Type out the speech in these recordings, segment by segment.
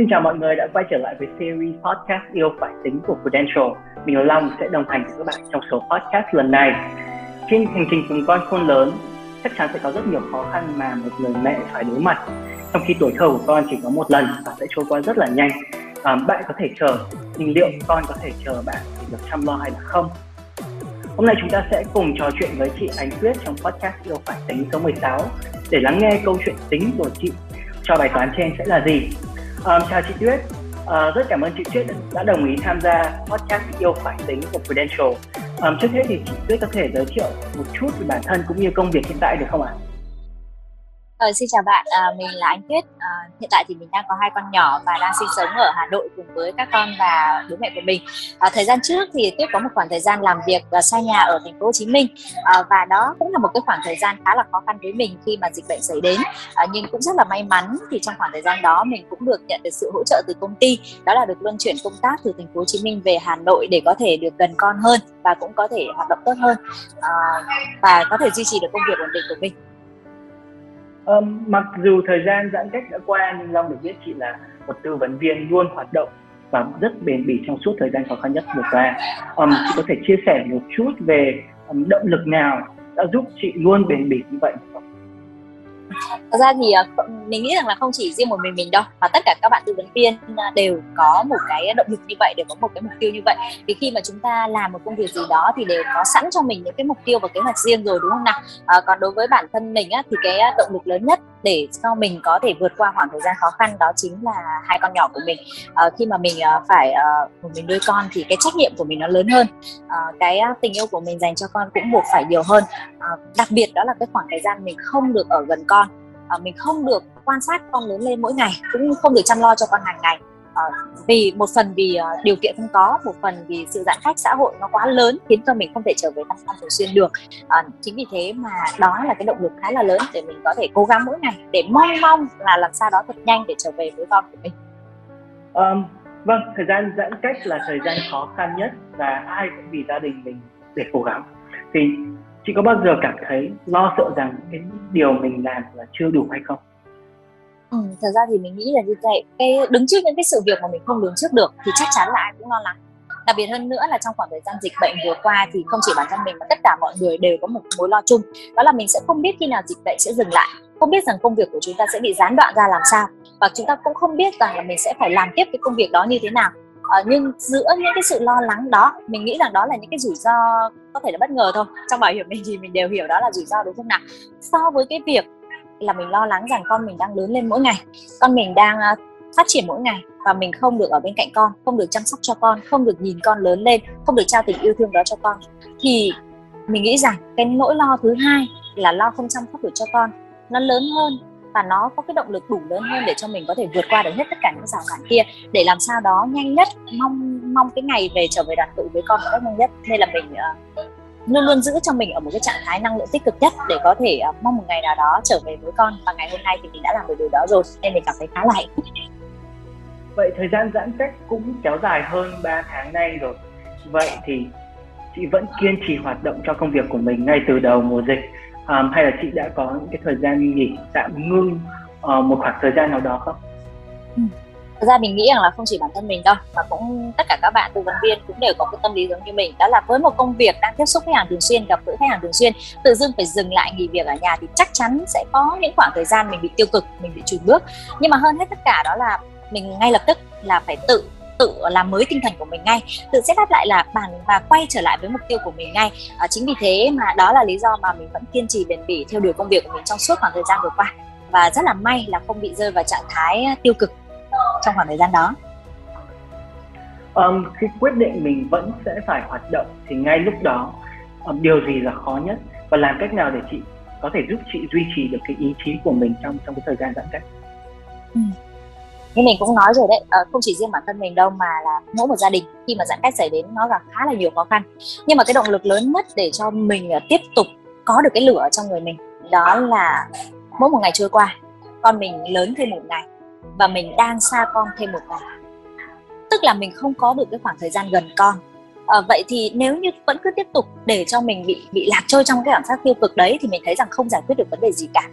Xin chào mọi người đã quay trở lại với series podcast yêu phải tính của Prudential. Mình là Long sẽ đồng hành với các bạn trong số podcast lần này. Trên hành trình cùng con khôn lớn, chắc chắn sẽ có rất nhiều khó khăn mà một người mẹ phải đối mặt. Trong khi tuổi thơ của con chỉ có một lần và sẽ trôi qua rất là nhanh. À, bạn có thể chờ, nhưng liệu con có thể chờ bạn để được chăm lo hay là không? Hôm nay chúng ta sẽ cùng trò chuyện với chị Ánh Tuyết trong podcast Yêu Phải Tính số 16 để lắng nghe câu chuyện tính của chị cho bài toán trên sẽ là gì Um, chào chị Tuyết, uh, rất cảm ơn chị Tuyết đã đồng ý tham gia podcast yêu phải tính của Prudential. Um, trước hết thì chị Tuyết có thể giới thiệu một chút về bản thân cũng như công việc hiện tại được không ạ? Ờ, xin chào bạn, à, mình là Anh Tuyết. À, hiện tại thì mình đang có hai con nhỏ và đang sinh sống ở Hà Nội cùng với các con và bố mẹ của mình. À, thời gian trước thì Tuyết có một khoảng thời gian làm việc uh, xa nhà ở thành phố Hồ Chí Minh à, và đó cũng là một cái khoảng thời gian khá là khó khăn với mình khi mà dịch bệnh xảy đến. À, nhưng cũng rất là may mắn thì trong khoảng thời gian đó mình cũng được nhận được sự hỗ trợ từ công ty, đó là được luân chuyển công tác từ thành phố Hồ Chí Minh về Hà Nội để có thể được gần con hơn và cũng có thể hoạt động tốt hơn à, và có thể duy trì được công việc ổn định của mình. Um, mặc dù thời gian giãn cách đã qua nhưng Long được biết chị là một tư vấn viên luôn hoạt động và rất bền bỉ trong suốt thời gian khó khăn nhất vừa qua. Um, chị có thể chia sẻ một chút về um, động lực nào đã giúp chị luôn bền bỉ như vậy thật ra thì à, mình nghĩ rằng là không chỉ riêng một mình mình đâu mà tất cả các bạn tư vấn viên à, đều có một cái động lực như vậy đều có một cái mục tiêu như vậy. Vì khi mà chúng ta làm một công việc gì đó thì đều có sẵn cho mình những cái mục tiêu và kế hoạch riêng rồi đúng không nào? À, còn đối với bản thân mình á, thì cái à, động lực lớn nhất để cho mình có thể vượt qua khoảng thời gian khó khăn đó chính là hai con nhỏ của mình. À, khi mà mình phải một mình nuôi con thì cái trách nhiệm của mình nó lớn hơn. À, cái tình yêu của mình dành cho con cũng buộc phải nhiều hơn. À, đặc biệt đó là cái khoảng thời gian mình không được ở gần con à, mình không được quan sát con lớn lên mỗi ngày cũng không được chăm lo cho con hàng ngày. À, vì một phần vì ờ, điều kiện không có một phần vì sự giãn cách xã hội nó quá lớn khiến cho mình không thể trở về thăm con thường xuyên được. À, chính vì thế mà đó là cái động lực khá là lớn để mình có thể cố gắng mỗi ngày để mong mong là làm sao đó thật nhanh để trở về với con của mình. Um, vâng thời gian giãn cách là thời gian khó khăn nhất và ai cũng vì gia đình mình để cố gắng. Thì chị có bao giờ cảm thấy lo sợ rằng cái điều mình làm là chưa đủ hay không? Ừ, thật ra thì mình nghĩ là như vậy. Cái đứng trước những cái sự việc mà mình không đứng trước được thì chắc chắn là ai cũng lo lắng. Đặc biệt hơn nữa là trong khoảng thời gian dịch bệnh vừa qua thì không chỉ bản thân mình mà tất cả mọi người đều có một mối lo chung. Đó là mình sẽ không biết khi nào dịch bệnh sẽ dừng lại không biết rằng công việc của chúng ta sẽ bị gián đoạn ra làm sao và chúng ta cũng không biết rằng là mình sẽ phải làm tiếp cái công việc đó như thế nào à, nhưng giữa những cái sự lo lắng đó mình nghĩ rằng đó là những cái rủi ro có thể là bất ngờ thôi. Trong bảo hiểm mình thì mình đều hiểu đó là rủi ro đúng không nào? So với cái việc là mình lo lắng rằng con mình đang lớn lên mỗi ngày con mình đang uh, phát triển mỗi ngày và mình không được ở bên cạnh con không được chăm sóc cho con không được nhìn con lớn lên không được trao tình yêu thương đó cho con thì mình nghĩ rằng cái nỗi lo thứ hai là lo không chăm sóc được cho con nó lớn hơn và nó có cái động lực đủ lớn hơn để cho mình có thể vượt qua được hết tất cả những rào cản kia để làm sao đó nhanh nhất mong mong cái ngày về trở về đoàn tụ với con một cách nhanh nhất. Nên là mình uh, luôn luôn giữ cho mình ở một cái trạng thái năng lượng tích cực nhất để có thể uh, mong một ngày nào đó trở về với con. Và ngày hôm nay thì mình đã làm được điều đó rồi nên mình cảm thấy khá là hạnh phúc. Vậy thời gian giãn cách cũng kéo dài hơn 3 tháng nay rồi. Vậy thì chị vẫn kiên trì hoạt động cho công việc của mình ngay từ đầu mùa dịch um, hay là chị đã có những cái thời gian nghỉ tạm ngưng uh, một khoảng thời gian nào đó không? Ừ. Ra mình nghĩ rằng là không chỉ bản thân mình đâu mà cũng tất cả các bạn tư vấn viên cũng đều có cái tâm lý giống như mình đó là với một công việc đang tiếp xúc khách hàng thường xuyên gặp gỡ khách hàng thường xuyên tự dưng phải dừng lại nghỉ việc ở nhà thì chắc chắn sẽ có những khoảng thời gian mình bị tiêu cực mình bị chùn bước nhưng mà hơn hết tất cả đó là mình ngay lập tức là phải tự tự làm mới tinh thần của mình ngay tự xét đáp lại là bản và quay trở lại với mục tiêu của mình ngay. À, chính vì thế mà đó là lý do mà mình vẫn kiên trì bền bỉ theo đuổi công việc của mình trong suốt khoảng thời gian vừa qua. Và rất là may là không bị rơi vào trạng thái tiêu cực trong khoảng thời gian đó. Um, khi quyết định mình vẫn sẽ phải hoạt động thì ngay lúc đó um, điều gì là khó nhất? Và làm cách nào để chị có thể giúp chị duy trì được cái ý chí của mình trong trong cái thời gian giãn cách? Ừ như mình cũng nói rồi đấy à, không chỉ riêng bản thân mình đâu mà là mỗi một gia đình khi mà giãn cách xảy đến nó gặp khá là nhiều khó khăn. Nhưng mà cái động lực lớn nhất để cho mình ờ, tiếp tục có được cái lửa trong người mình đó là mỗi một ngày trôi qua con mình lớn thêm một ngày và mình đang xa con thêm một ngày. Tức là mình không có được cái khoảng thời gian gần con. À, vậy thì nếu như vẫn cứ tiếp tục để cho mình bị bị lạc trôi trong cái cảm giác tiêu cực đấy thì mình thấy rằng không giải quyết được vấn đề gì cả.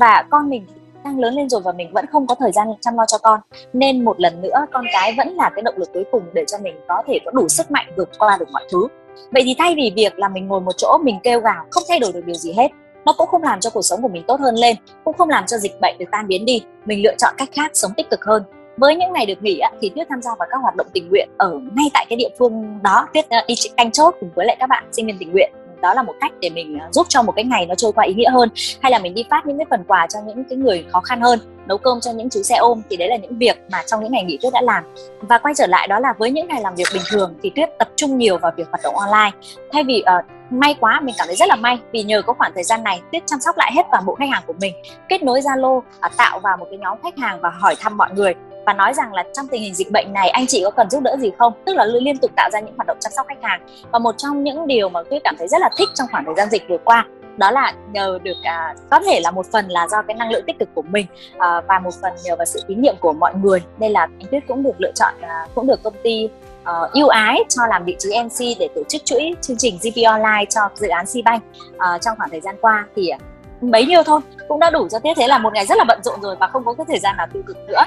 Và con mình đang lớn lên rồi và mình vẫn không có thời gian chăm lo cho con. Nên một lần nữa, con cái vẫn là cái động lực cuối cùng để cho mình có thể có đủ sức mạnh vượt qua được mọi thứ. Vậy thì thay vì việc là mình ngồi một chỗ, mình kêu gào, không thay đổi được điều gì hết, nó cũng không làm cho cuộc sống của mình tốt hơn lên, cũng không làm cho dịch bệnh được tan biến đi, mình lựa chọn cách khác sống tích cực hơn. Với những ngày được nghỉ thì tuyết tham gia vào các hoạt động tình nguyện ở ngay tại cái địa phương đó. Tuyết ờ, đi canh chốt cùng với lại các bạn sinh viên tình nguyện đó là một cách để mình ờ, giúp cho một cái ngày nó trôi qua ý nghĩa hơn. Hay là mình đi phát những cái phần quà cho những cái người khó khăn hơn nấu cơm cho những chú xe ôm thì đấy là những việc mà trong những ngày nghỉ tuyết đã làm. Và quay trở lại đó là với những ngày làm việc bình thường thì tuyết tập trung nhiều vào việc hoạt động online. Thay vì uh, may quá mình cảm thấy rất là may vì nhờ có khoảng thời gian này tuyết chăm sóc lại hết toàn bộ khách hàng của mình kết nối zalo uh, tạo vào một cái nhóm khách hàng và hỏi thăm mọi người và nói rằng là trong tình hình dịch bệnh này anh chị có cần giúp đỡ gì không? Tức là liên tục tạo ra những hoạt động chăm sóc khách hàng. Và một trong những điều mà tôi cảm thấy rất là thích trong khoảng thời gian dịch vừa qua đó là nhờ được à, có thể là một phần là do cái năng lượng tích cực của mình à, và một phần nhờ vào sự tín nhiệm của mọi người. Nên là anh Tuyết cũng được lựa chọn à, cũng được công ty uh, ưu ái cho làm vị trí MC để tổ chức chuỗi chương trình GP Online cho dự án Cbank à, ờ, trong khoảng thời gian qua. Thì à, bấy nhiêu thôi cũng đã đủ cho Tuyết. Thế là một ngày rất là bận rộn rồi và không có cái thời gian nào tiêu cực nữa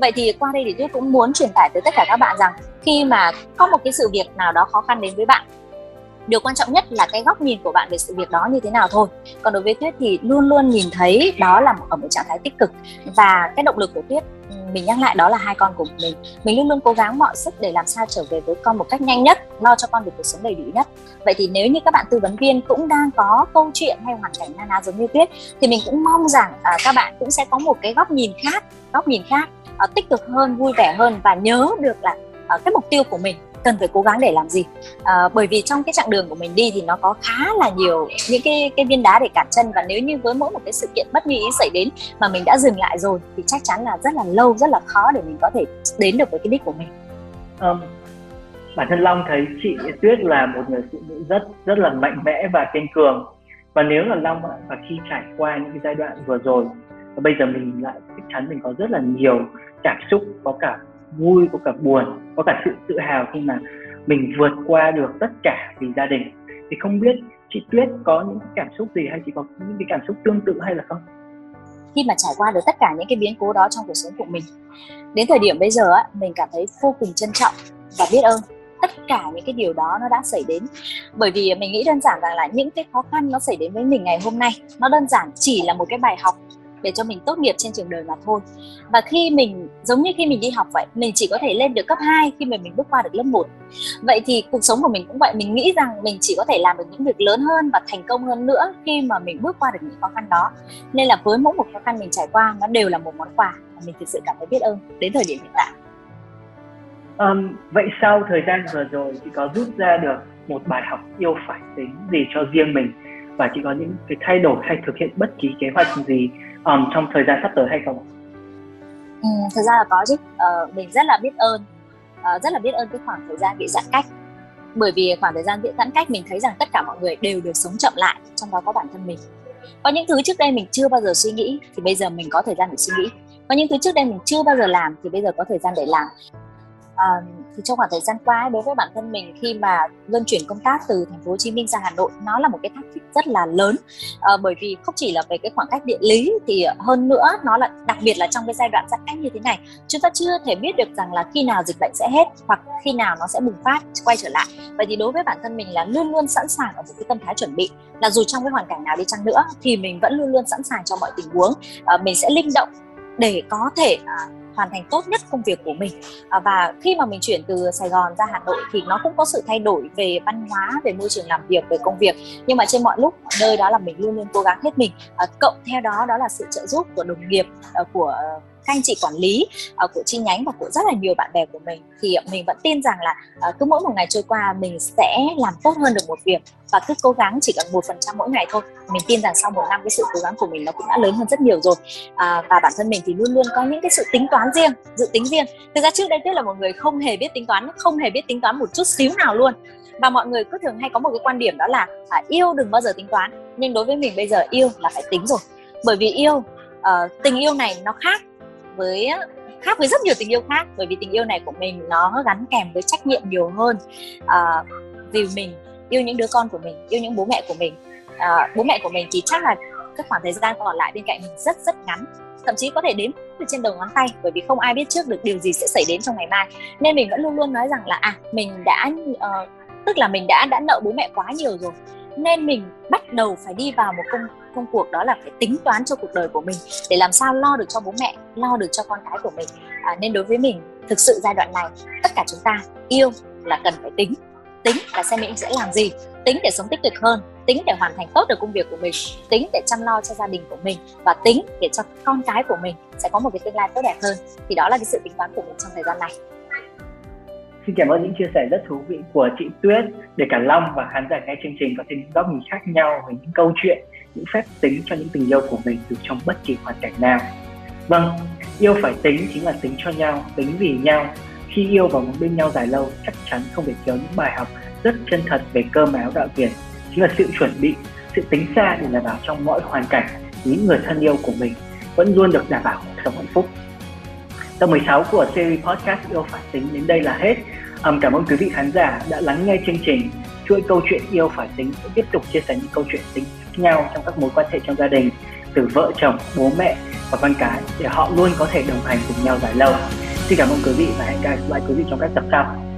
vậy thì qua đây thì tuyết cũng muốn truyền tải tới tất cả các bạn rằng khi mà có một cái sự việc nào đó khó khăn đến với bạn điều quan trọng nhất là cái góc nhìn của bạn về sự việc đó như thế nào thôi. Còn đối với tuyết thì luôn luôn nhìn thấy đó là ở một trạng thái tích cực và cái động lực của tuyết mình nhắc lại đó là hai con của mình. Mình luôn luôn cố gắng mọi sức để làm sao trở về với con một cách nhanh nhất lo cho con được cuộc sống đầy đủ nhất. Vậy thì nếu như các bạn tư vấn viên cũng đang có câu chuyện hay hoàn cảnh na ná giống như tuyết thì mình cũng mong rằng à, các bạn cũng sẽ có một cái góc nhìn khác góc nhìn khác uh, tích cực hơn vui vẻ hơn và nhớ được là uh, cái mục tiêu của mình cần phải cố gắng để làm gì. À, bởi vì trong cái chặng đường của mình đi thì nó có khá là nhiều những cái cái viên đá để cản chân và nếu như với mỗi một cái sự kiện bất như ý xảy đến mà mình đã dừng lại rồi thì chắc chắn là rất là lâu rất là khó để mình có thể đến được với cái đích của mình. Um, bản thân long thấy chị tuyết là một người phụ nữ rất rất là mạnh mẽ và kiên cường. Và nếu là long và khi trải qua những cái giai đoạn vừa rồi và bây giờ mình lại chắc chắn mình có rất là nhiều cảm xúc, có cả vui, có cả buồn, có cả sự tự hào khi mà mình vượt qua được tất cả vì gia đình. Thì không biết chị Tuyết có những cảm xúc gì hay chị có những cái cảm xúc tương tự hay là không? Khi mà trải qua được tất cả những cái biến cố đó trong cuộc sống của mình, đến thời điểm bây giờ á, mình cảm thấy vô cùng trân trọng và biết ơn tất cả những cái điều đó nó đã xảy đến. Bởi vì mình nghĩ đơn giản rằng là những cái khó khăn nó xảy đến với mình ngày hôm nay, nó đơn giản chỉ là một cái bài học để cho mình tốt nghiệp trên trường đời mà thôi. Và khi mình giống như khi mình đi học vậy mình chỉ có thể lên được cấp 2 khi mà mình bước qua được lớp 1 vậy thì cuộc sống của mình cũng vậy mình nghĩ rằng mình chỉ có thể làm được những việc lớn hơn và thành công hơn nữa khi mà mình bước qua được những khó khăn đó. Nên là với mỗi một khó khăn mình trải qua nó đều là một món quà và mình thực sự cảm thấy biết ơn đến thời điểm hiện tại. Um, vậy sau thời gian vừa rồi chị có rút ra được một bài học yêu phải tính gì cho riêng mình? Và chị có những cái thay đổi hay thực hiện bất kỳ kế hoạch gì um, trong thời gian sắp tới hay không? Ừ, thật ra là có chứ. Uh, mình rất là biết ơn. Uh, rất là biết ơn cái khoảng thời gian bị giãn cách. Bởi vì khoảng thời gian bị giãn cách mình thấy rằng tất cả mọi người đều được sống chậm lại trong đó có bản thân mình. Có những thứ trước đây mình chưa bao giờ suy nghĩ thì bây giờ mình có thời gian để suy nghĩ. Có những thứ trước đây mình chưa bao giờ làm thì bây giờ có thời gian để làm à, thì trong khoảng thời gian qua đối với bản thân mình khi mà luân chuyển công tác từ thành phố Hồ Chí Minh sang Hà Nội nó là một cái thách thức rất là lớn. À, bởi vì không chỉ là về cái khoảng cách địa lý thì ờ, hơn nữa nó là đặc biệt là trong cái giai đoạn giãn cách như thế này chúng ta chưa thể biết được rằng là khi nào dịch bệnh sẽ hết hoặc khi nào nó sẽ bùng phát quay trở lại. Vậy thì đối với bản thân mình là luôn luôn sẵn sàng ở một cái tâm thái chuẩn bị. Là dù trong cái hoàn cảnh nào đi chăng nữa thì mình vẫn luôn luôn sẵn sàng cho mọi tình huống. À, mình sẽ linh động để có thể à, hoàn thành tốt nhất công việc của mình. À, và khi mà mình chuyển từ Sài Gòn ra Hà Nội thì nó cũng có sự thay đổi về văn hóa về môi trường làm việc về công việc. Nhưng mà trên mọi lúc nơi đó là mình luôn luôn cố gắng hết mình. À, cộng theo đó đó là sự trợ giúp của đồng nghiệp à, của các anh chị quản lý uh, của chi nhánh và của rất là nhiều bạn bè của mình thì mình vẫn tin rằng là uh, cứ mỗi một ngày trôi qua mình sẽ làm tốt hơn được một việc và cứ cố gắng chỉ cần một phần trăm mỗi ngày thôi. Mình tin rằng sau một năm cái sự cố gắng của mình nó cũng đã lớn hơn rất nhiều rồi. À, và bản thân mình thì luôn luôn có những cái sự tính toán riêng dự tính riêng. Thực ra trước đây tuyết là một người không hề biết tính toán không hề biết tính toán một chút xíu nào luôn. Và mọi người cứ thường hay có một cái quan điểm đó là à, yêu đừng bao giờ tính toán. Nhưng đối với mình bây giờ yêu là phải tính rồi. Bởi vì yêu uh, tình yêu này nó khác với khác với rất nhiều tình yêu khác. Bởi vì tình yêu này của mình nó gắn kèm với trách nhiệm nhiều hơn. À, vì mình yêu những đứa con của mình yêu những bố mẹ của mình. À, bố mẹ của mình thì chắc là các khoảng thời gian còn lại bên cạnh mình rất rất ngắn. Thậm chí có thể đếm từ trên đầu ngón tay bởi vì không ai biết trước được điều gì sẽ xảy đến trong ngày mai. Nên mình vẫn luôn luôn nói rằng là à mình đã uh, tức là mình đã đã nợ bố mẹ quá nhiều rồi nên mình bắt đầu phải đi vào một công công cuộc đó là phải tính toán cho cuộc đời của mình để làm sao lo được cho bố mẹ lo được cho con cái của mình. À, nên đối với mình thực sự giai đoạn này tất cả chúng ta yêu là cần phải tính. Tính là xem mình sẽ làm gì tính để sống tích cực hơn tính để hoàn thành tốt được công việc của mình tính để chăm lo cho gia đình của mình và tính để cho con cái của mình sẽ có một cái tương lai tốt đẹp hơn. Thì đó là cái sự tính toán của mình trong thời gian này. Xin cảm ơn những chia sẻ rất thú vị của chị Tuyết để cả Long và khán giả nghe chương trình có thêm những góc nhìn khác nhau về những câu chuyện, những phép tính cho những tình yêu của mình dù trong bất kỳ hoàn cảnh nào. Vâng, yêu phải tính chính là tính cho nhau, tính vì nhau. Khi yêu và muốn bên nhau dài lâu, chắc chắn không thể thiếu những bài học rất chân thật về cơm áo đạo Việt. Chính là sự chuẩn bị, sự tính xa để đảm bảo trong mọi hoàn cảnh những người thân yêu của mình vẫn luôn được đảm bảo cuộc sống hạnh phúc. Tập 16 của series podcast Yêu Phải Tính đến đây là hết. Um, cảm ơn quý vị khán giả đã lắng nghe chương trình. Chuỗi câu chuyện Yêu Phải Tính sẽ tiếp tục chia sẻ những câu chuyện tính nhau trong các mối quan hệ trong gia đình, từ vợ chồng, bố mẹ và con cái để họ luôn có thể đồng hành cùng nhau dài lâu. Xin cảm ơn quý vị và hẹn gặp lại quý vị trong các tập sau.